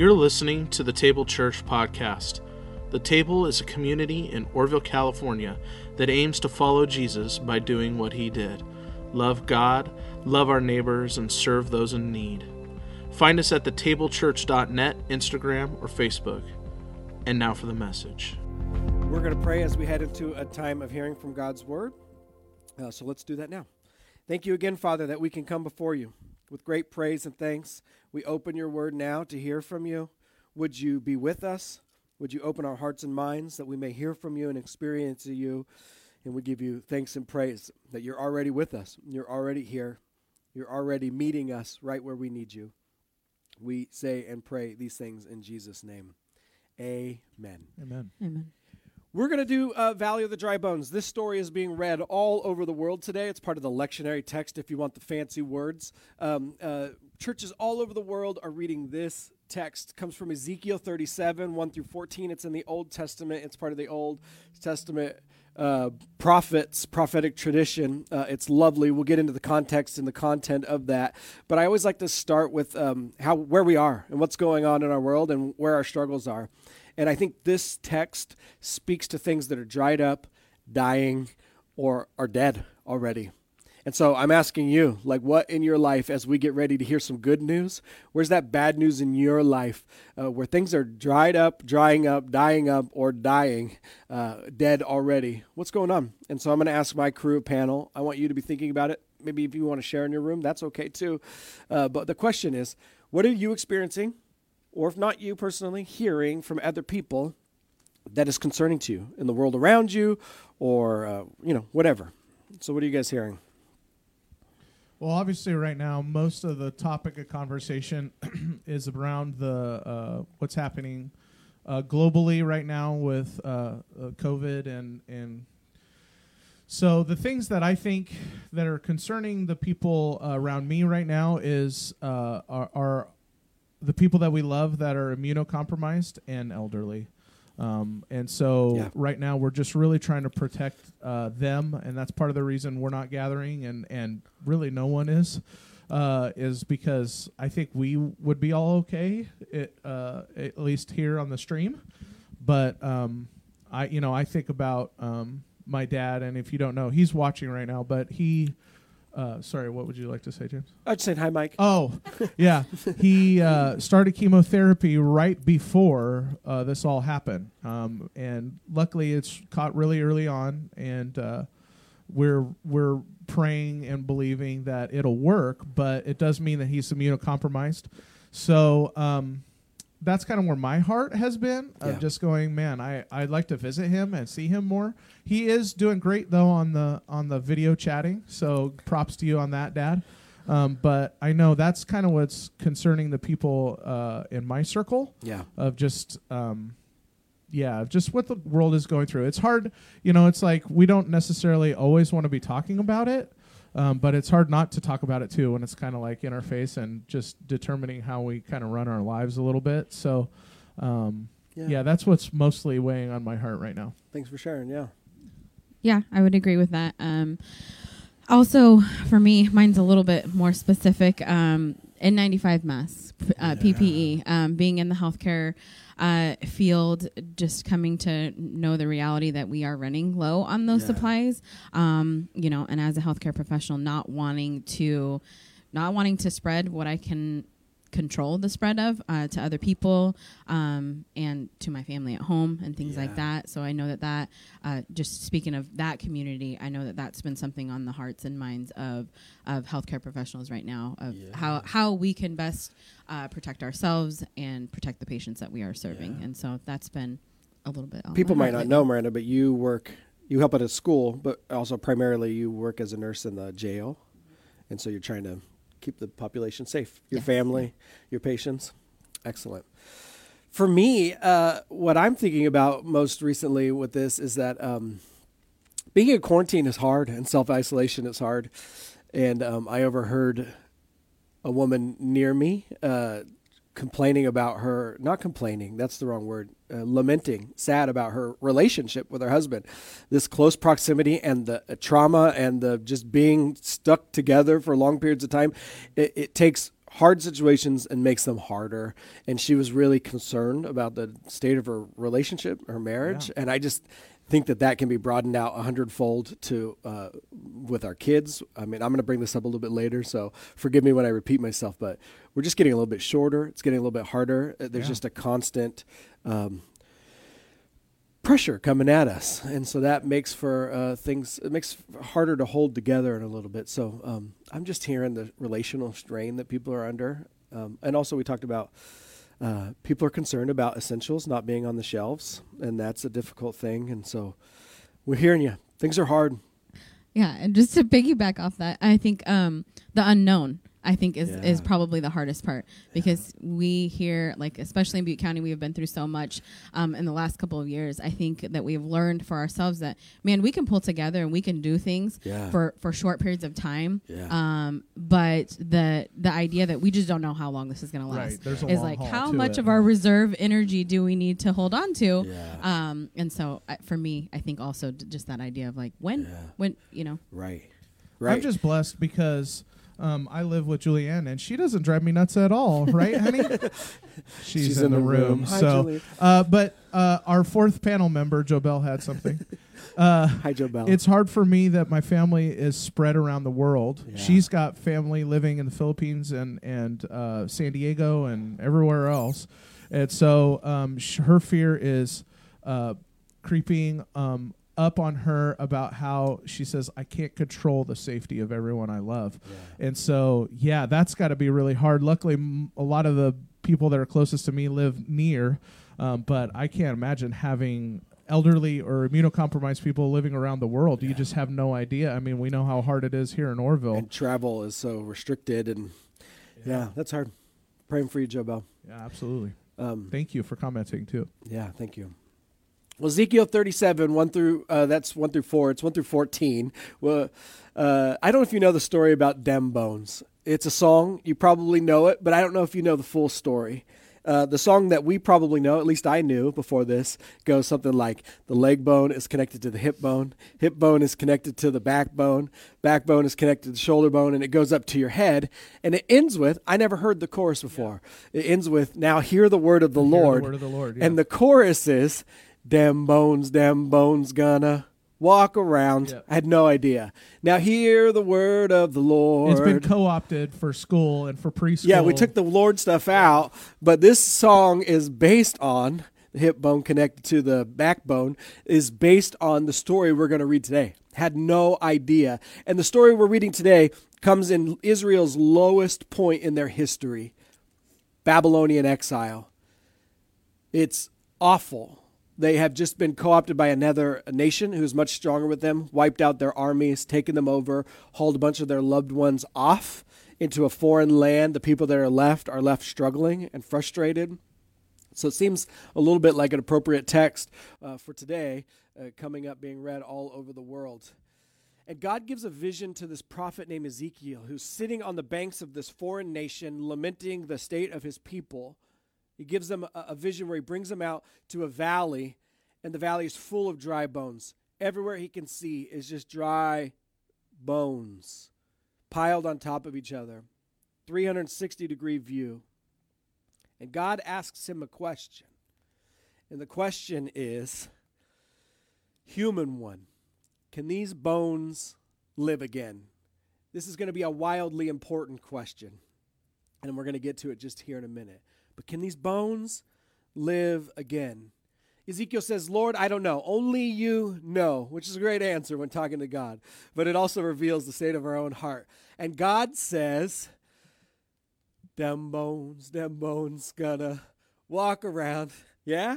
You're listening to the Table Church podcast. The Table is a community in Oroville, California that aims to follow Jesus by doing what he did love God, love our neighbors, and serve those in need. Find us at thetablechurch.net, Instagram, or Facebook. And now for the message. We're going to pray as we head into a time of hearing from God's word. Uh, so let's do that now. Thank you again, Father, that we can come before you with great praise and thanks. We open your word now to hear from you. Would you be with us? Would you open our hearts and minds that we may hear from you and experience you? And we give you thanks and praise that you're already with us. You're already here. You're already meeting us right where we need you. We say and pray these things in Jesus' name. Amen. Amen. Amen. We're going to do uh, Valley of the Dry Bones. This story is being read all over the world today. It's part of the lectionary text if you want the fancy words. Um, uh, churches all over the world are reading this text. It comes from Ezekiel 37, 1 through 14. It's in the Old Testament, it's part of the Old Testament. Uh, prophets, prophetic tradition. Uh, it's lovely. We'll get into the context and the content of that. But I always like to start with um, how where we are and what's going on in our world and where our struggles are. And I think this text speaks to things that are dried up, dying, or are dead already. And so I'm asking you, like, what in your life, as we get ready to hear some good news, where's that bad news in your life uh, where things are dried up, drying up, dying up, or dying, uh, dead already? What's going on? And so I'm going to ask my crew panel. I want you to be thinking about it. Maybe if you want to share in your room, that's okay too. Uh, but the question is, what are you experiencing? or if not you personally, hearing from other people that is concerning to you in the world around you or, uh, you know, whatever. So, what are you guys hearing? Well, obviously, right now, most of the topic of conversation is around the uh, what's happening uh, globally right now with uh, uh, COVID and and so the things that I think that are concerning the people around me right now is uh, are, are the people that we love that are immunocompromised and elderly. Um, and so yeah. right now we're just really trying to protect uh, them, and that's part of the reason we're not gathering, and and really no one is, uh, is because I think we would be all okay, it, uh, at least here on the stream, but um, I you know I think about um, my dad, and if you don't know, he's watching right now, but he uh, sorry, what would you like to say, James? I just said hi, Mike. Oh, yeah. he uh, started chemotherapy right before uh, this all happened, um, and luckily it's caught really early on, and uh, we're we're praying and believing that it'll work, but it does mean that he's immunocompromised. So um, that's kind of where my heart has been of yeah. just going, man, I, I'd like to visit him and see him more. He is doing great though on the on the video chatting. So props to you on that, Dad. Um, but I know that's kind of what's concerning the people uh, in my circle. Yeah. Of just um, yeah, just what the world is going through. It's hard, you know. It's like we don't necessarily always want to be talking about it, um, but it's hard not to talk about it too when it's kind of like in our face and just determining how we kind of run our lives a little bit. So, um, yeah. yeah, that's what's mostly weighing on my heart right now. Thanks for sharing. Yeah. Yeah, I would agree with that. Um, also, for me, mine's a little bit more specific. Um, N95 masks, uh, yeah. PPE, um, being in the healthcare uh, field, just coming to know the reality that we are running low on those yeah. supplies. Um, you know, and as a healthcare professional, not wanting to, not wanting to spread what I can control the spread of uh, to other people um, and to my family at home and things yeah. like that. So I know that that uh, just speaking of that community, I know that that's been something on the hearts and minds of of healthcare professionals right now of yeah. how how we can best uh, protect ourselves and protect the patients that we are serving. Yeah. And so that's been a little bit. People might not know Miranda, but you work. You help at a school, but also primarily you work as a nurse in the jail, and so you're trying to keep the population safe. Your yes. family, your patients. Excellent. For me, uh, what I'm thinking about most recently with this is that um, being in quarantine is hard and self isolation is hard. And um, I overheard a woman near me uh, complaining about her, not complaining, that's the wrong word, uh, lamenting, sad about her relationship with her husband. This close proximity and the uh, trauma and the just being stuck together for long periods of time, it, it takes hard situations and makes them harder. And she was really concerned about the state of her relationship, her marriage. Yeah. And I just think that that can be broadened out a hundredfold to uh, with our kids. I mean, I'm going to bring this up a little bit later, so forgive me when I repeat myself. But we're just getting a little bit shorter. It's getting a little bit harder. Uh, There's Yeah. just a constant. Um, pressure coming at us and so that makes for uh, things it makes it harder to hold together in a little bit so um, i'm just hearing the relational strain that people are under um, and also we talked about uh, people are concerned about essentials not being on the shelves and that's a difficult thing and so we're hearing you things are hard Yeah, and just to piggyback off that, I think um, the unknown. I think is is probably the hardest part because we here, like especially in Butte County, we have been through so much um, in the last couple of years. I think that we have learned for ourselves that man, we can pull together and we can do things Yeah. for for short periods of time. Yeah. Um, but the the idea that we just don't know how long this is going to last Right, there's a is like how much it. of our reserve energy do we need to hold on to? Yeah. Um, and so I, for me, I think also d- just that idea of like when Yeah. when you know right right I'm just blessed because um, I live with Julianne and she doesn't drive me nuts at all, right, honey? She's, in, the, room. Hi, so, Julie. uh, but uh, our fourth panel member, Joe Bell, had something. Uh, hi joe bell it's hard for me that my family is spread around the world. Yeah. She's got family living in the Philippines and and uh, San Diego and everywhere else, and so um, sh- her fear is uh, creeping um, up on her about how she says I can't control the safety of everyone I love, and so yeah, that's got to be really hard. Luckily, m- a lot of the people that are closest to me live near, um, but I can't imagine having elderly or immunocompromised people living around the world. You just have no idea. I mean, we know how hard it is here in Oroville. and travel is so restricted and yeah, that's hard praying for you joe bell yeah, absolutely. um, Thank you for commenting too. Yeah, thank you. Well, Ezekiel 37, 1 through, uh, that's 1 through 4. It's 1 through 14. Well, uh, I don't know if you know the story about Dem Bones. It's a song. You probably know it, but I don't know if you know the full story. Uh, the song that we probably know, at least I knew before this, goes something like the leg bone is connected to the hip bone, hip bone is connected to the backbone, backbone is connected to the shoulder bone, and it goes up to your head. And it ends with, I never heard the chorus before. It ends with, Now hear the word of the Hear the Lord. word of the Lord, yeah. And the chorus is, Dem bones, dem bones gonna walk around. Yeah. I had no idea. Now hear the word of the Lord. It's been co-opted for school and for preschool. Yeah, we took the Lord stuff out, but this song is based on the hip bone connected to the backbone is based on the story we're going to read today. Had no idea. And the story we're reading today comes in Israel's lowest point in their history Babylonian exile. It's awful. They have just been co opted by another nation who's much stronger with them, wiped out their armies, taken them over, hauled a bunch of their loved ones off into a foreign land. The people that are left are left struggling and frustrated. So it seems a little bit like an appropriate text uh, for today, uh, coming up being read all over the world. And God gives a vision to this prophet named Ezekiel, who's sitting on the banks of this foreign nation, lamenting the state of his people. He gives them a, a vision where he brings them out to a valley, and the valley is full of dry bones. Everywhere he can see is just dry bones piled on top of each other. 360 degree view. And God asks him a question. And the question is Human one, can these bones live again? This is going to be a wildly important question. And we're going to get to it just here in a minute. But can these bones live again? Ezekiel says, Lord, I don't know. Only you know, which is a great answer when talking to God. But it also reveals the state of our own heart. And God says, Them bones, them bones gonna walk around. Yeah?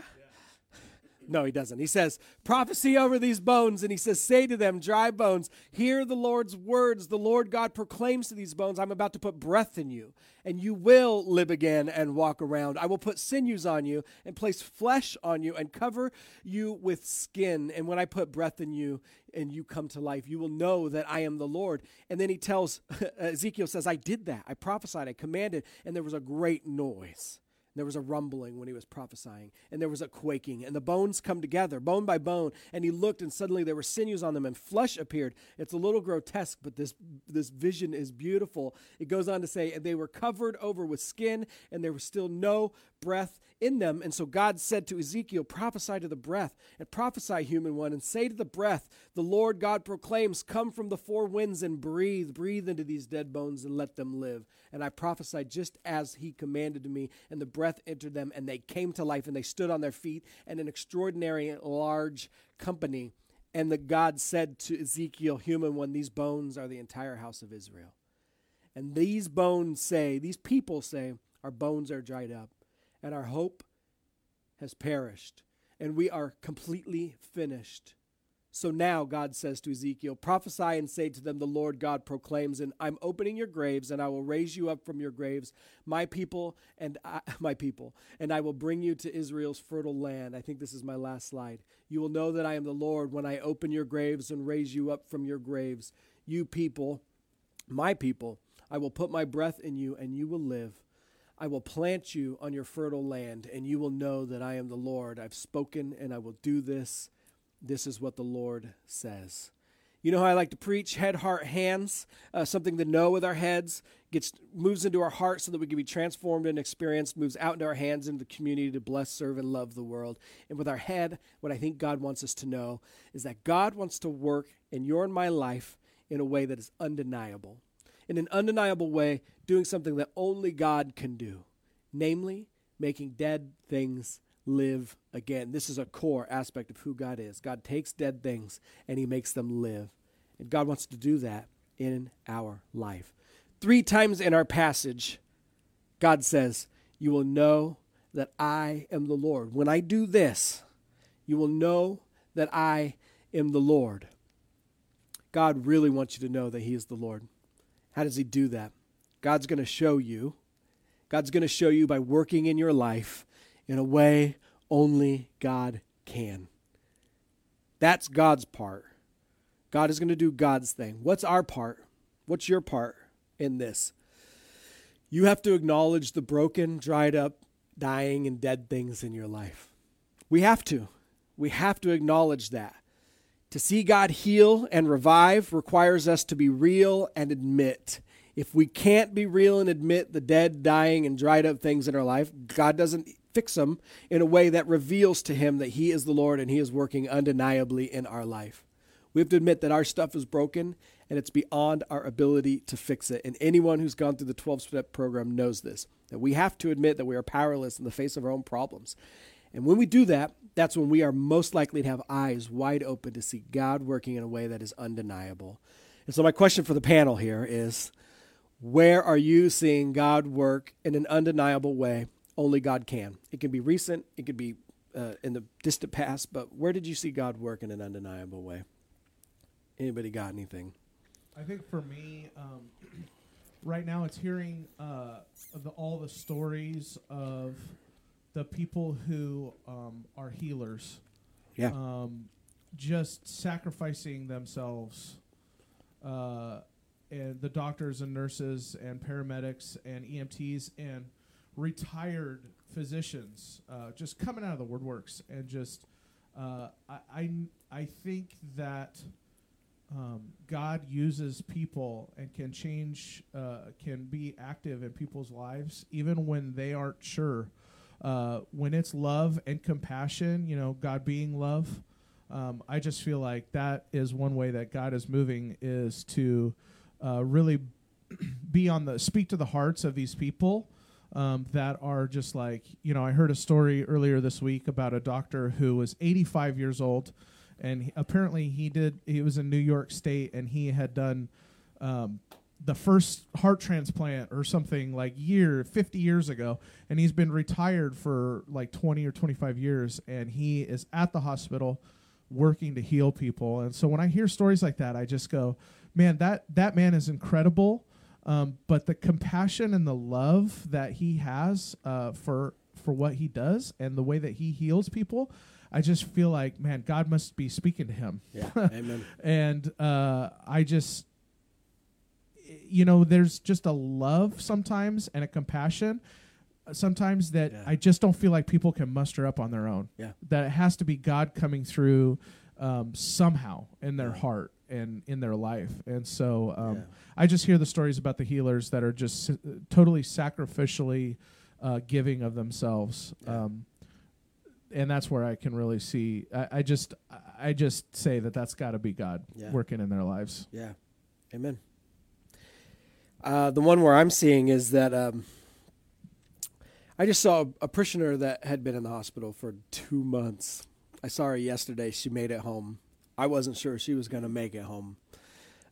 No, he doesn't. He says, prophecy over these bones. And he says, say to them, dry bones, hear the Lord's words. The Lord God proclaims to these bones, I'm about to put breath in you, and you will live again and walk around. I will put sinews on you and place flesh on you and cover you with skin. And when I put breath in you and you come to life, you will know that I am the Lord. And then he tells, Ezekiel says, I did that. I prophesied, I commanded, and there was a great noise. There was a rumbling when he was prophesying, and there was a quaking, and the bones come together, bone by bone. And he looked, and suddenly there were sinews on them, and flesh appeared. It's a little grotesque, but this, this vision is beautiful. It goes on to say, and they were covered over with skin, and there was still no breath in them. And so God said to Ezekiel, Prophesy to the breath, and prophesy, human one, and say to the breath, The Lord God proclaims, Come from the four winds and breathe, breathe into these dead bones and let them live. And I prophesied just as he commanded me, and the breath entered them, and they came to life, and they stood on their feet, and an extraordinary large company. And the God said to Ezekiel, Human one, these bones are the entire house of Israel. And these bones say, these people say, Our bones are dried up and our hope has perished, and we are completely finished. So now God says to Ezekiel, Prophesy and say to them, The Lord God proclaims, and I'm opening your graves, and I will raise you up from your graves, my people and I, my people, and I will bring you to Israel's fertile land. I think this is my last slide. You will know that I am the Lord when I open your graves and raise you up from your graves. You people, my people, I will put my breath in you, and you will live. I will plant you on your fertile land, and you will know that I am the Lord. I've spoken, and I will do this. This is what the Lord says. You know how I like to preach head, heart, hands, uh, something to know with our heads, gets moves into our heart so that we can be transformed and experienced, moves out into our hands into the community to bless, serve, and love the world. And with our head, what I think God wants us to know is that God wants to work in your and my life in a way that is undeniable in an undeniable way, doing something that only God can do, namely, making dead things live again. This is a core aspect of who God is. God takes dead things and he makes them live. And God wants to do that in our life. Three times in our passage, God says, You will know that I am the Lord. When I do this, you will know that I am the Lord. God really wants you to know that He is the Lord. How does He do that? God's going to show you. God's going to show you by working in your life in a way only God can. That's God's part. God is going to do God's thing. What's our part? What's your part in this? You have to acknowledge the broken, dried up, dying, and dead things in your life. We have to. We have to acknowledge that. To see God heal and revive requires us to be real and admit. If we can't be real and admit the dead, dying, and dried up things in our life, God doesn't fix them in a way that reveals to Him that He is the Lord and He is working undeniably in our life. We have to admit that our stuff is broken and it's beyond our ability to fix it. And anyone who's gone through the 12 step program knows this that we have to admit that we are powerless in the face of our own problems. And when we do that, that's when we are most likely to have eyes wide open to see God working in a way that is undeniable. And so, my question for the panel here is where are you seeing God work in an undeniable way only God can? It can be recent, it could be uh, in the distant past, but where did you see God work in an undeniable way? Anybody got anything? I think for me, um, right now, it's hearing uh, the, all the stories of the people who um, are healers. Yeah. Um, just sacrificing themselves, uh, and the doctors and nurses and paramedics and EMTs and retired physicians uh, just coming out of the woodworks and just uh, I, I I think that um, God uses people and can change uh, can be active in people's lives even when they aren't sure. Uh, when it's love and compassion, you know, God being love, um, I just feel like that is one way that God is moving is to uh, really be on the speak to the hearts of these people um, that are just like you know. I heard a story earlier this week about a doctor who was 85 years old, and he, apparently he did. He was in New York State, and he had done. Um, the first heart transplant or something like year 50 years ago and he's been retired for like 20 or 25 years and he is at the hospital working to heal people and so when i hear stories like that i just go man that that man is incredible um, but the compassion and the love that he has uh, for for what he does and the way that he heals people I just feel like, man, God must be speaking to him. Yeah, amen. and uh, I just, you know, there's just a love sometimes and a compassion sometimes that Yeah. I just don't feel like people can muster up on their own. Yeah. That it has to be God coming through um, somehow in their heart and in their life. And so um, Yeah. I just hear the stories about the healers that are just s- totally sacrificially uh, giving of themselves. Yeah. Um, and that's where I can really see. I, I just, I just say that that's got to be God Yeah. working in their lives. Yeah. Amen. Uh, the one where I'm seeing is that um, I just saw a, parishioner that had been in the hospital for two months. I saw her yesterday. She made it home. I wasn't sure she was going to make it home.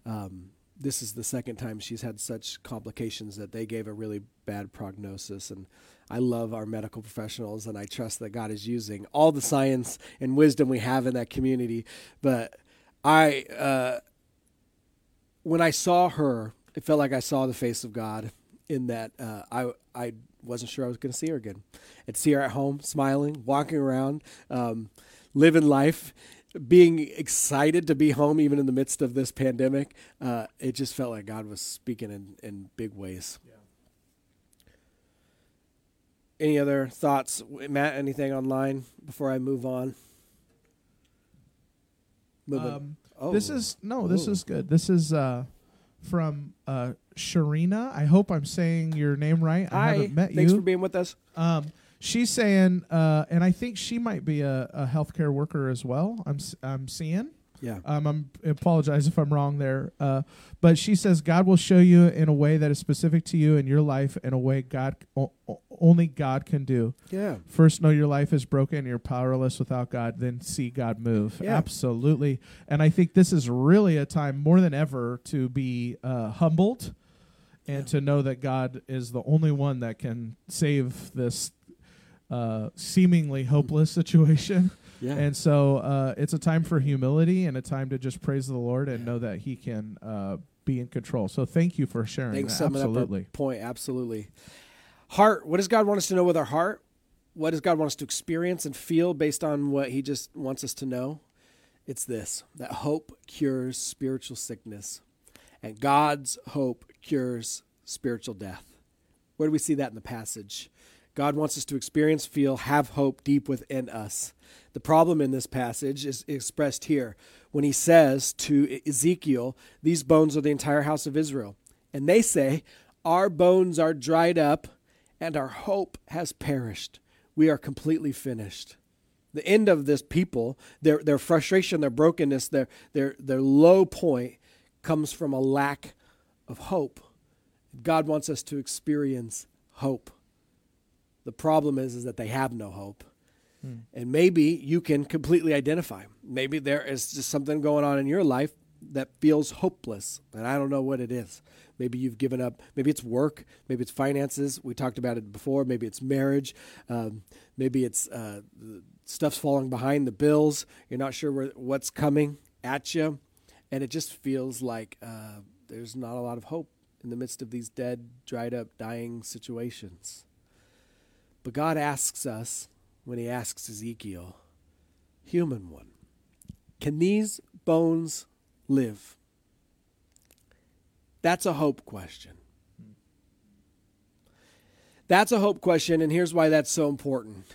Um, this is the second time she's had such complications that they gave a really bad prognosis. And I love our medical professionals, and I trust that God is using all the science and wisdom we have in that community. But I, uh, when I saw her, it felt like I saw the face of God. In that, uh, I I wasn't sure I was going to see her again. And see her at home, smiling, walking around, um, living life, being excited to be home, even in the midst of this pandemic. Uh, it just felt like God was speaking in in big ways. Yeah. Any other thoughts, Matt? Anything online before I move on? Um, oh, This is no, this Oh. is good. This is uh, from uh, Sharina. I hope I'm saying your name right. I Hi. haven't met Thanks you. Thanks for being with us. Um, she's saying, uh, and I think she might be a, a healthcare worker as well. I'm I'm seeing. Yeah. Um, I'm I apologize if I'm wrong there. Uh, but she says God will show you in a way that is specific to you in your life in a way God o- only God can do. Yeah. First, know your life is broken, you're powerless without God. Then see God move. Yeah. Absolutely. And I think this is really a time more than ever to be uh, humbled and Yeah. to know that God is the only one that can save this uh, seemingly hopeless situation. Yeah. And so uh, it's a time for humility and a time to just praise the Lord and know that He can uh, be in control. So thank you for sharing. Thanks that. Absolutely. point. Absolutely. Heart. What does God want us to know with our heart? What does God want us to experience and feel based on what He just wants us to know? It's this that hope cures spiritual sickness, and God's hope cures spiritual death. Where do we see that in the passage? God wants us to experience, feel, have hope deep within us. The problem in this passage is expressed here when he says to Ezekiel, These bones are the entire house of Israel. And they say, Our bones are dried up, and our hope has perished. We are completely finished. The end of this people, their, their frustration, their brokenness, their, their, their low point comes from a lack of hope. God wants us to experience hope. The problem is, is that they have no hope. And maybe you can completely identify. Maybe there is just something going on in your life that feels hopeless, and I don't know what it is. Maybe you've given up. Maybe it's work. Maybe it's finances. We talked about it before. Maybe it's marriage. Um, maybe it's uh, stuff's falling behind the bills. You're not sure where, what's coming at you, and it just feels like uh, there's not a lot of hope in the midst of these dead, dried up, dying situations. But God asks us when He asks Ezekiel, human one, can these bones live? That's a hope question. That's a hope question, and here's why that's so important.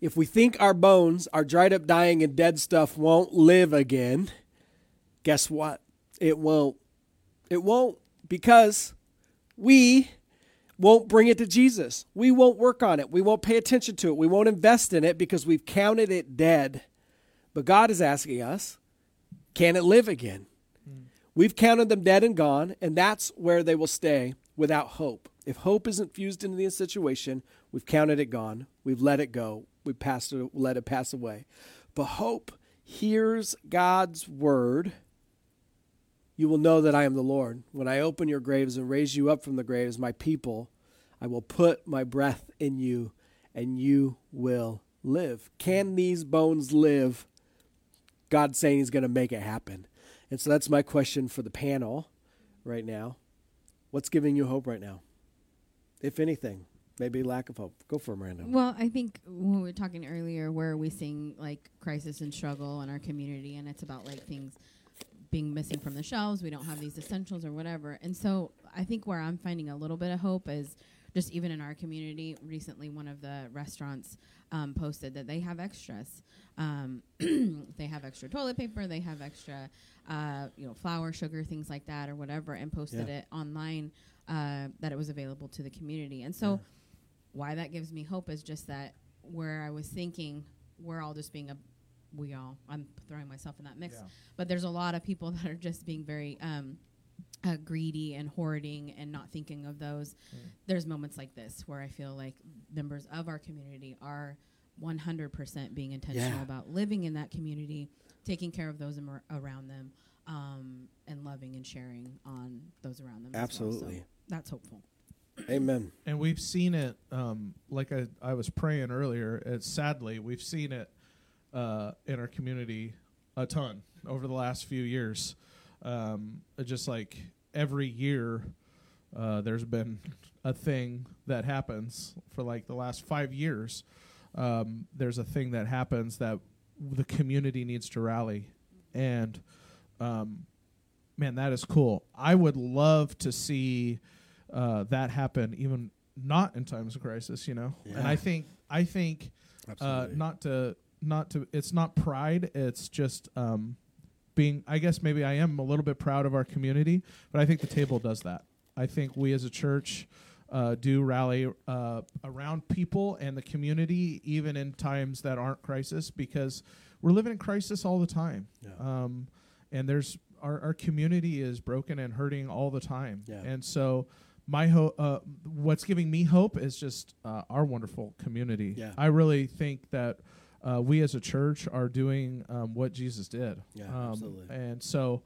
If we think our bones, our dried up, dying, and dead stuff won't live again, guess what? It won't. It won't because we won't bring it to Jesus. We won't work on it. We won't pay attention to it. We won't invest in it because we've counted it dead. But God is asking us, can it live again? Hmm. We've counted them dead and gone, and that's where they will stay without hope. If hope isn't fused into the situation, we've counted it gone. We've let it go. We've passed it, let it pass away. But hope hears God's word. You will know that I am the Lord. When I open your graves and raise you up from the graves, my people, I will put my breath in you, and you will live. Can these bones live? God's saying He's going to make it happen. And so that's my question for the panel right now. What's giving you hope right now? If anything, maybe lack of hope. Go for it, Miranda. Well, I think when we were talking earlier, where we seeing like crisis and struggle in our community, and it's about like things being missing from the shelves. We don't have these essentials or whatever. And so I think where I'm finding a little bit of hope is just even in our community, recently one of the restaurants um, posted that they have extras. Um, they have extra toilet paper, they have extra, uh, you know, flour, sugar, things like that, or whatever, and posted Yeah. it online uh, that it was available to the community. And so, Yeah. why that gives me hope is just that where I was thinking we're all just being a we all I'm throwing myself in that mix, Yeah. but there's a lot of people that are just being very um, uh, greedy and hoarding and not thinking of those. There's moments like this where I feel like members of our community are 100% being intentional Yeah. about living in that community, taking care of those am- around them, um, and loving and sharing on those around them. as well. So Absolutely. that's hopeful. Amen. and we've seen it um, like I, I was praying earlier it's sadly we've seen it uh, in our community a ton over the last few years. Um, just like every year uh, there's been a thing that happens for like the last five years. Um, there's a thing that happens that the community needs to rally. And um, man that is cool. I would love to see uh, that happen even not in times of crisis you know? And i think i think uh, not to not to it's not pride it's just um, being i guess maybe i am a little bit proud of our community but i think the table does that i think we as a church uh, do rally uh, around people and the community even in times that aren't crisis because we're living in crisis all the time Yeah. um, and there's our, our community is broken and hurting all the time Yeah. and so my hope uh, what's giving me hope is just uh, our wonderful community Yeah. i really think that uh, we as a church are doing um, what jesus did. Yeah, um, absolutely. and so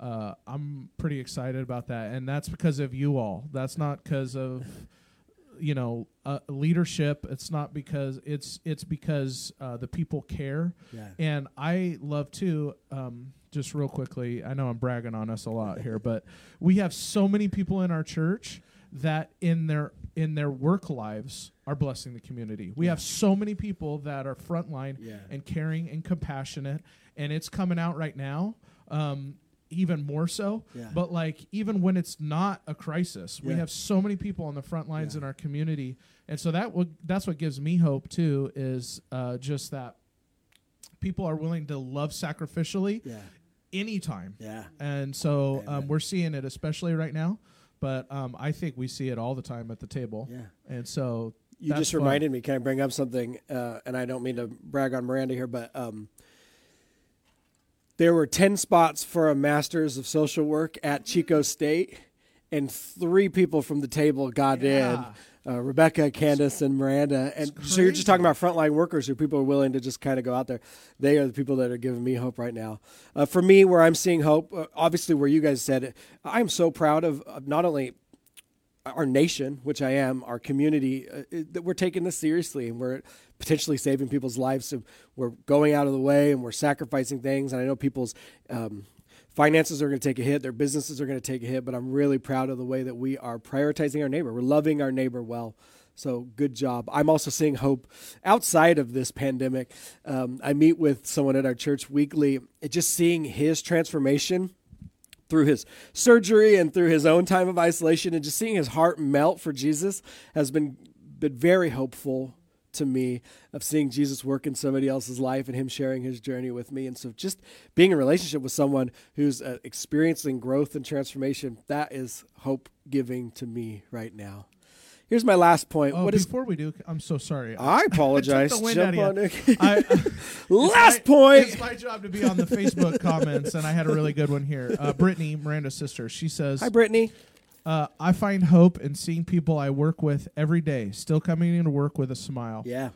uh, i'm pretty excited about that. And that's because of you all. That's not because of you know uh, leadership. It's not because it's it's because uh, the people care. Yeah. and I love too, um, just real quickly, I know I'm bragging on us a lot here, but we have so many people in our church that in their in their work lives are blessing the community. We have so many people that are frontline Yeah. and caring and compassionate, and it's coming out right now. Um, even more so, Yeah. but like even when it's not a crisis, we have so many people on the front lines Yeah. in our community, and so that would that's what gives me hope too. Is uh, just that people are willing to love sacrificially Yeah. anytime. Yeah. And so um, we're seeing it especially right now, but um, I think we see it all the time at the table. Yeah. And so You just fun. reminded me. Can I bring up something? Uh, and I don't mean to brag on Miranda here, but um, there were ten spots for a Masters of Social Work at Chico State, and three people from the table got Yeah. in. Uh, Rebecca, Candace, and Miranda. And so you're just talking about frontline workers who people are willing to just kind of go out there. They are the people that are giving me hope right now. Uh, for me, where I'm seeing hope, uh, obviously where you guys said it, I'm so proud of, of not only our nation, which I am, our community, uh, that we're taking this seriously and we're potentially saving people's lives. So we're going out of the way and we're sacrificing things. And I know people's um, finances are going to take a hit, their businesses are going to take a hit, but I'm really proud of the way that we are prioritizing our neighbor. We're loving our neighbor well. So good job. I'm also seeing hope outside of this pandemic. Um, I meet with someone at our church weekly, just seeing his transformation through his surgery and through his own time of isolation and just seeing his heart melt for Jesus has been been very hopeful to me of seeing Jesus work in somebody else's life and him sharing his journey with me and so just being in a relationship with someone who's uh, experiencing growth and transformation that is hope giving to me right now. Here's my last point. Oh, what is before we do, I'm so sorry. I apologize. wind Jump on it. I, Last it's my- point. It's my job to be on the Facebook comments, and I had a really good one here. Uh, Brittany, Miranda's sister, she says, Hi Brittany. Uh, "I find hope in seeing people I work with every day still coming into work with a smile." Yeah.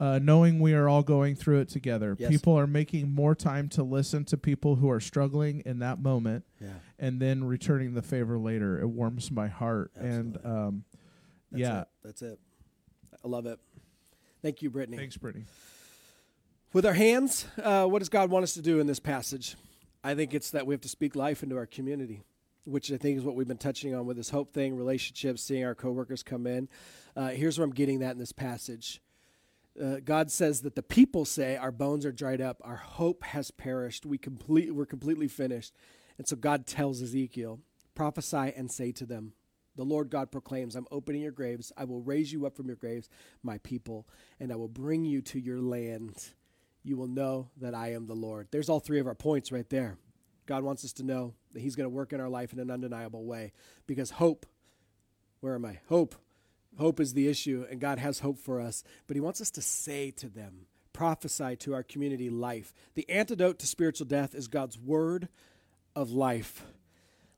uh, knowing we are all going through it together. Yes. People are making more time to listen to people who are struggling in that moment Yeah. and then returning the favor later. It warms my heart. And um, That's yeah, it. That's it. I love it. Thank you, Brittany. thanks, Brittany. With our hands, uh, what does God want us to do in this passage? I think it's that we have to speak life into our community, which I think is what we've been touching on with this hope thing, relationships, seeing our coworkers come in. Uh, here's where I'm getting that in this passage. Uh, God says that the people say our bones are dried up, our hope has perished, we complete, we're completely finished. And so God tells Ezekiel, prophesy and say to them, The Lord God proclaims, I'm opening your graves. I will raise you up from your graves, my people, and I will bring you to your land. You will know that I am the Lord. There's all three of our points right there. God wants us to know that He's going to work in our life in an undeniable way because hope, where am I? Hope. Hope is the issue, and God has hope for us, but He wants us to say to them, prophesy to our community life. The antidote to spiritual death is God's word of life.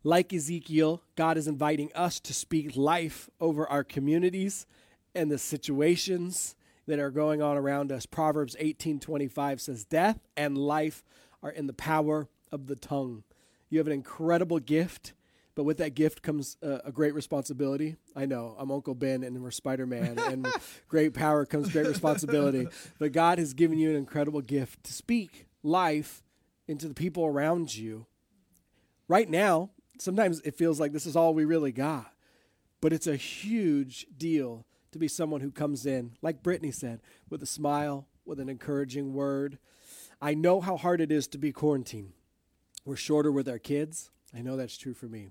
Like Ezekiel, God is inviting us to speak life over our communities and the situations that are going on around us. Proverbs 18:25 says, "Death and life are in the power of the tongue." You have an incredible gift, but with that gift comes uh, a great responsibility. I know, I'm Uncle Ben and we're Spider-Man and great power comes great responsibility. But God has given you an incredible gift to speak life into the people around you. Right now, sometimes it feels like this is all we really got. But it's a huge deal to be someone who comes in, like Brittany said, with a smile, with an encouraging word. I know how hard it is to be quarantined. We're shorter with our kids. I know that's true for me.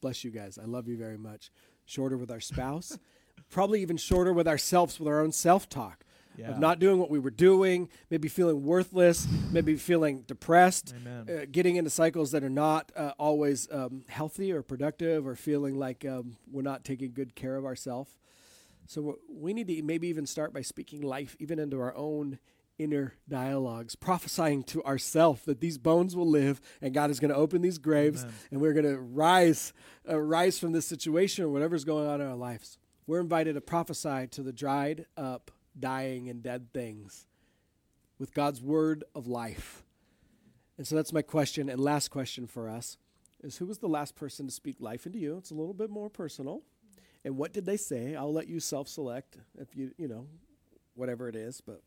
Bless you guys. I love you very much. Shorter with our spouse, probably even shorter with ourselves, with our own self talk. Yeah. Of not doing what we were doing, maybe feeling worthless, maybe feeling depressed, uh, getting into cycles that are not uh, always um, healthy or productive, or feeling like um, we're not taking good care of ourselves. So we need to maybe even start by speaking life even into our own inner dialogues, prophesying to ourselves that these bones will live and God is going to open these graves Amen. and we're going to rise uh, rise from this situation or whatever's going on in our lives. We're invited to prophesy to the dried up, dying and dead things with God's word of life. And so that's my question and last question for us is who was the last person to speak life into you? It's a little bit more personal. And what did they say? I'll let you self-select if you, you know, whatever it is, but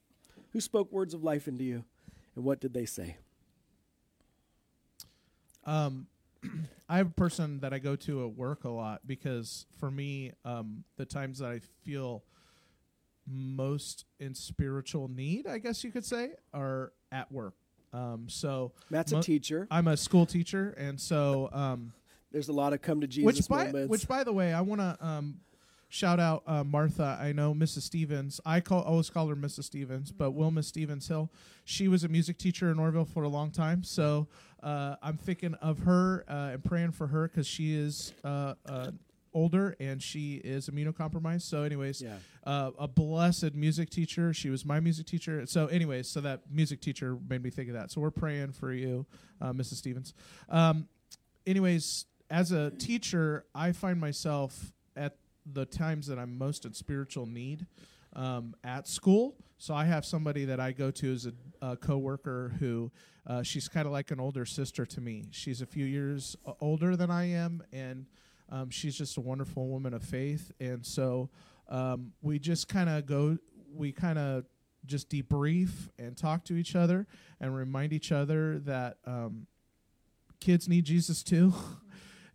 who spoke words of life into you and what did they say? Um, I have a person that I go to at work a lot because for me, um, the times that I feel most in spiritual need, I guess you could say, are at work. Um, so Matt's Mo- a teacher. I'm a school teacher, and so um, There's a lot of come to Jesus which by moments. which by the way, I want to um, shout out uh, Martha. I know Mrs. Stevens. I call always call her Mrs. Stevens, but Wilma Stevens Hill. She was a music teacher in Oroville for a long time, so uh, I'm thinking of her uh, and praying for her because she is uh, uh, older and she is immunocompromised. So, anyways, yeah. uh, a blessed music teacher. She was my music teacher. So, anyways, so that music teacher made me think of that. So, we're praying for you, uh, Mrs. Stevens. Um, anyways, as a teacher, I find myself at the times that I'm most in spiritual need um, at school. So, I have somebody that I go to as a, a coworker who uh, she's kind of like an older sister to me. She's a few years uh, older than I am, and um, she's just a wonderful woman of faith. And so, um, we just kind of go we kind of just debrief and talk to each other and remind each other that um, kids need jesus too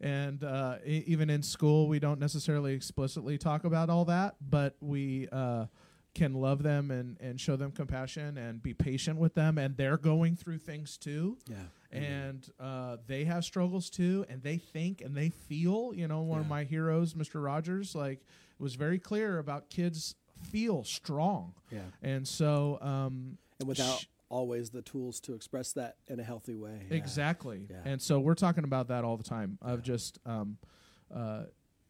and uh, e- even in school we don't necessarily explicitly talk about all that but we uh, can love them and, and show them compassion and be patient with them. And they're going through things too. Yeah. and uh, they have struggles too and they think and they feel you know one of my heroes mr rogers like was very clear about kids feel strong. Yeah. and so um, And without sh- always the tools to express that in a healthy way. Yeah. exactly Yeah. and so we're talking about that all the time of just um, uh,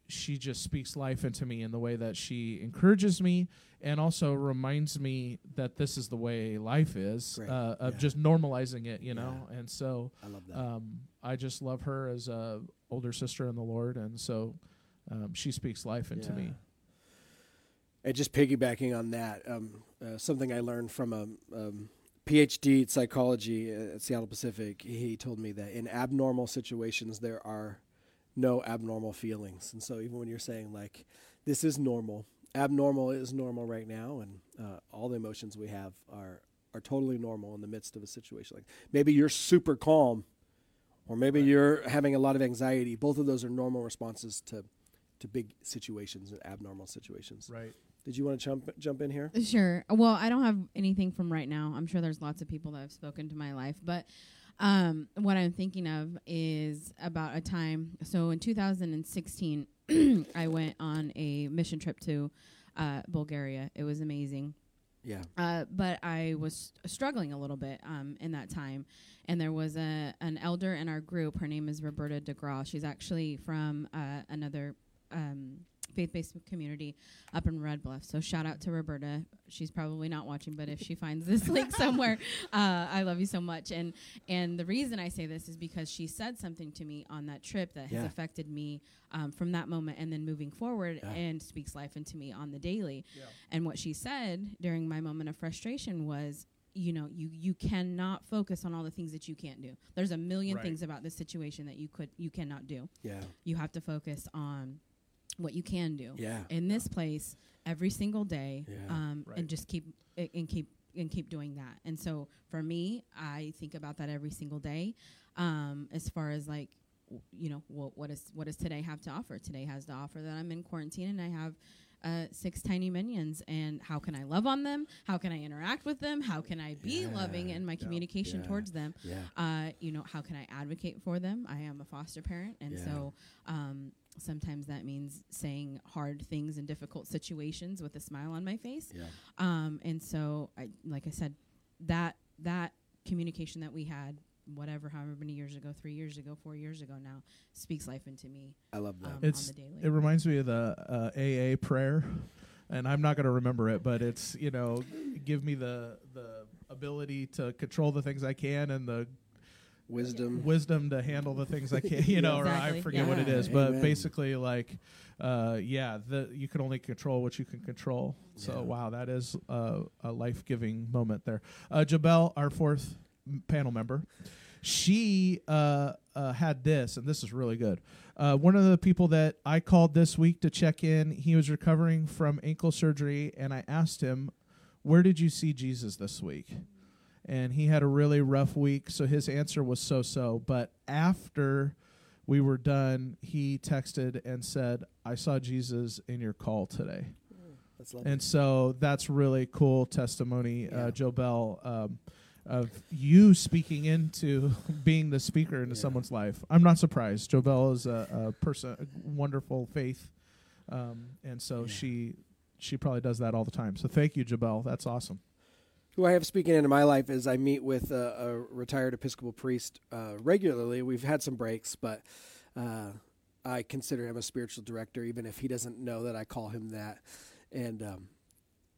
she just speaks life into me in the way that she encourages me and also reminds me that this is the way life is uh, of Yeah. just normalizing it you know and so I love that. um, I just love her as a older sister in the Lord, and so um, she speaks life into Yeah. me. And just piggybacking on that, um, uh, something I learned from a um, PhD in psychology at Seattle Pacific, he told me that in abnormal situations there are no abnormal feelings, and so even when you're saying like this is normal, abnormal is normal right now, and uh, all the emotions we have are are totally normal in the midst of a situation like maybe you're super calm, or maybe Right. you're having a lot of anxiety. Both of those are normal responses to to big situations and abnormal situations. Right. Did you want to jump jump in here? Sure. Well, I don't have anything from right now. I'm sure there's lots of people that have spoken to my life, but um, what I'm thinking of is about a time. So in 2016, I went on a mission trip to uh, Bulgaria. It was amazing. Yeah. Uh, but I was struggling a little bit um, in that time, and there was a an elder in our group. Her name is Roberta DeGraw. She's actually from uh, another um, faith-based community up in Red Bluff. So shout out to Roberta. She's probably not watching, but if she finds this link somewhere, uh, I love you so much. And and the reason I say this is because she said something to me on that trip that has affected me um, from that moment and then moving forward Yeah. and speaks life into me on the daily. And what she said during my moment of frustration was, you know, you you cannot focus on all the things that you can't do. There's a million Right. things about this situation that you could you cannot do. Yeah. You have to focus on what you can do Yeah. in this place every single day Yeah. um, Right. and just keep and keep and keep doing that and so for me i think about that every single day um, as far as like you know what what is what does today have to offer today has to offer that i'm in quarantine and i have uh, six tiny minions and how can i love on them how can i interact with them how can i be Yeah. loving in my communication Yeah. towards them Yeah. uh, you know, how can I advocate for them? I am a foster parent, and Yeah. so um, sometimes that means saying hard things in difficult situations with a smile on my face. Yeah. Um, and so, I, like I said, that that communication that we had, whatever, however many years ago, three years ago, four years ago now, speaks life into me I love that. um, It's- on the daily. It reminds me of the uh, AA prayer, and I'm not going to remember it, but it's you know, give me the the ability to control the things I can and the Wisdom. wisdom to handle the things I can't, you know, or I Exactly, forget what it is. but Amen. basically like, uh, yeah, the you can only control what you can control. So Yeah. wow, that is uh, a life giving moment there. Uh, Jabel, our fourth m- panel member, she uh, uh, had this, and this is really good. Uh, one of the people that I called this week to check in, he was recovering from ankle surgery, and I asked him, "Where did you see Jesus this week?" And he had a really rough week so his answer was so so but after we were done he texted and said i saw jesus in your call today That's lovely. and so that's really cool testimony Yeah. uh, joe bell um, of you speaking into being the speaker into Yeah. someone's life i'm not surprised joe bell is a, a person a wonderful faith um, and so Yeah. she she probably does that all the time so thank you jabel that's awesome Who I have speaking into my life is I meet with a, a retired Episcopal priest uh, regularly. We've had some breaks, but uh, I consider him a spiritual director, even if he doesn't know that I call him that. And um,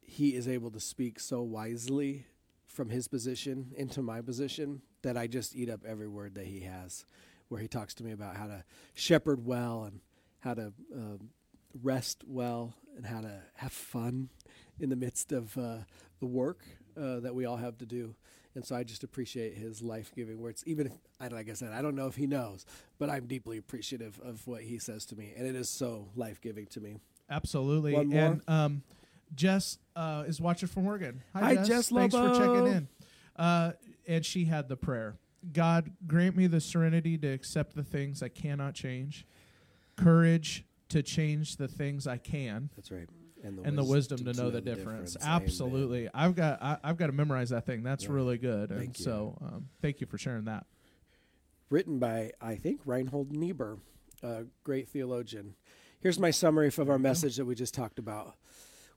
he is able to speak so wisely from his position into my position that I just eat up every word that he has, where he talks to me about how to shepherd well and how to um, rest well and how to have fun in the midst of uh, the work uh, that we all have to do. And so I just appreciate his life giving words. Even if, I, like I said, I don't know if he knows, but I'm deeply appreciative of what he says to me. And it is so life giving to me. Absolutely. One more? And um, Jess uh, is watching from Oregon. Hi, Jess Thanks for checking in. Uh, and she had the prayer God, grant me the serenity to accept the things I cannot change, courage to change the things I can, That's right. And the, and the wisdom to know the difference. Amen. Absolutely. I've got I, I've got to memorize that thing. That's Yeah. really good. and you. so um, thank you for sharing that. Written by, I think, Reinhold Niebuhr, a great theologian. Here's my summary of our message that we just talked about.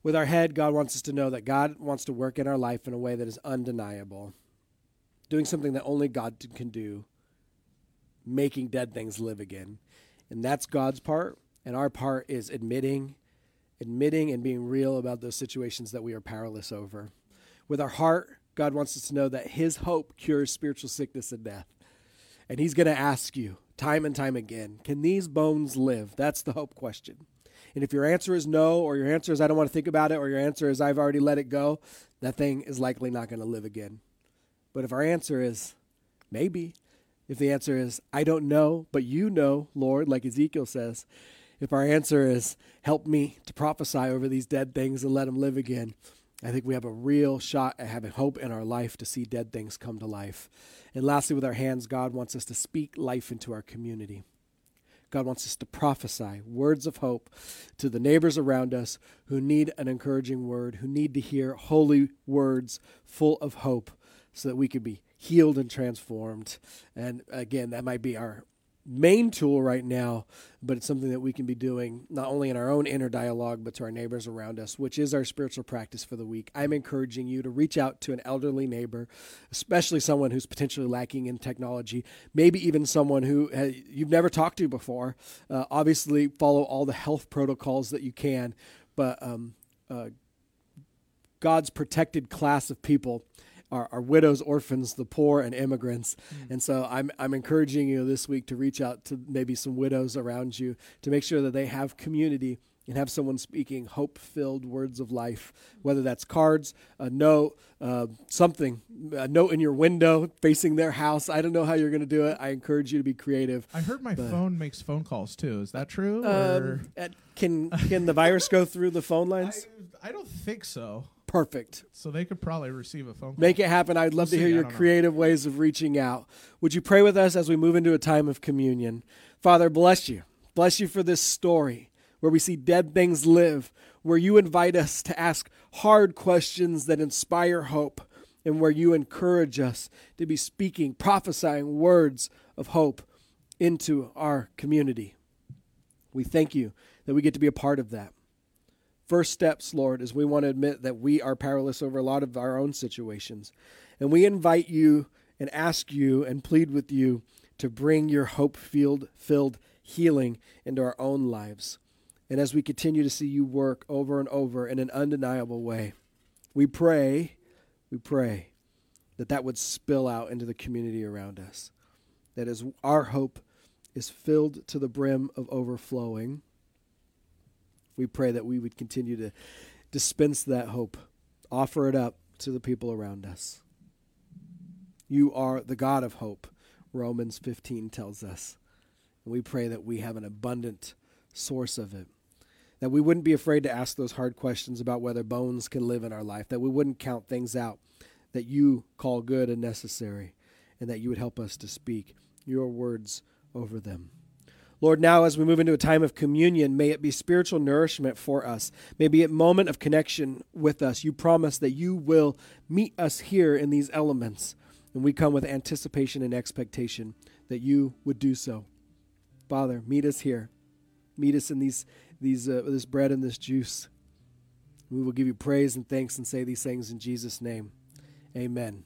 With our head, God wants us to know that God wants to work in our life in a way that is undeniable, doing something that only God can do, making dead things live again. And that's God's part. And our part is admitting, admitting and being real about those situations that we are powerless over. With our heart, God wants us to know that His hope cures spiritual sickness and death. And He's going to ask you time and time again, can these bones live? That's the hope question. And if your answer is no, or your answer is I don't want to think about it, or your answer is I've already let it go, that thing is likely not going to live again. But if our answer is maybe, if the answer is I don't know, but you know, Lord, like Ezekiel says, if our answer is help me to prophesy over these dead things and let them live again, I think we have a real shot at having hope in our life to see dead things come to life. And lastly, with our hands, God wants us to speak life into our community. God wants us to prophesy words of hope to the neighbors around us who need an encouraging word, who need to hear holy words full of hope so that we could be healed and transformed. And again, that might be our main tool right now, but it's something that we can be doing not only in our own inner dialogue, but to our neighbors around us, which is our spiritual practice for the week. I'm encouraging you to reach out to an elderly neighbor, especially someone who's potentially lacking in technology, maybe even someone who you've never talked to before. Uh, obviously, follow all the health protocols that you can, but um, uh, God's protected class of people are, are widows, orphans, the poor, and immigrants. Mm. And so I'm, I'm encouraging you this week to reach out to maybe some widows around you to make sure that they have community and have someone speaking hope filled words of life, whether that's cards, a note, uh, something, a note in your window facing their house. I don't know how you're going to do it. I encourage you to be creative. I heard my phone makes phone calls too. Is that true? Um, can, can the virus go through the phone lines? I, I don't think so perfect. So they could probably receive a phone call. Make it happen. I'd love we'll to hear your creative know. ways of reaching out. Would you pray with us as we move into a time of communion? Father, bless you. Bless you for this story where we see dead things live, where you invite us to ask hard questions that inspire hope, and where you encourage us to be speaking, prophesying words of hope into our community. We thank you that we get to be a part of that first steps, Lord, is we want to admit that we are powerless over a lot of our own situations. And we invite you and ask you and plead with you to bring your hope filled healing into our own lives. And as we continue to see you work over and over in an undeniable way, we pray, we pray that that would spill out into the community around us. That as our hope is filled to the brim of overflowing, we pray that we would continue to dispense that hope, offer it up to the people around us. You are the God of hope, Romans 15 tells us. And we pray that we have an abundant source of it. That we wouldn't be afraid to ask those hard questions about whether bones can live in our life. That we wouldn't count things out that you call good and necessary. And that you would help us to speak your words over them. Lord, now as we move into a time of communion, may it be spiritual nourishment for us. May it be a moment of connection with us. You promise that you will meet us here in these elements, and we come with anticipation and expectation that you would do so. Father, meet us here. Meet us in these, these, uh, this bread and this juice. We will give you praise and thanks and say these things in Jesus' name. Amen.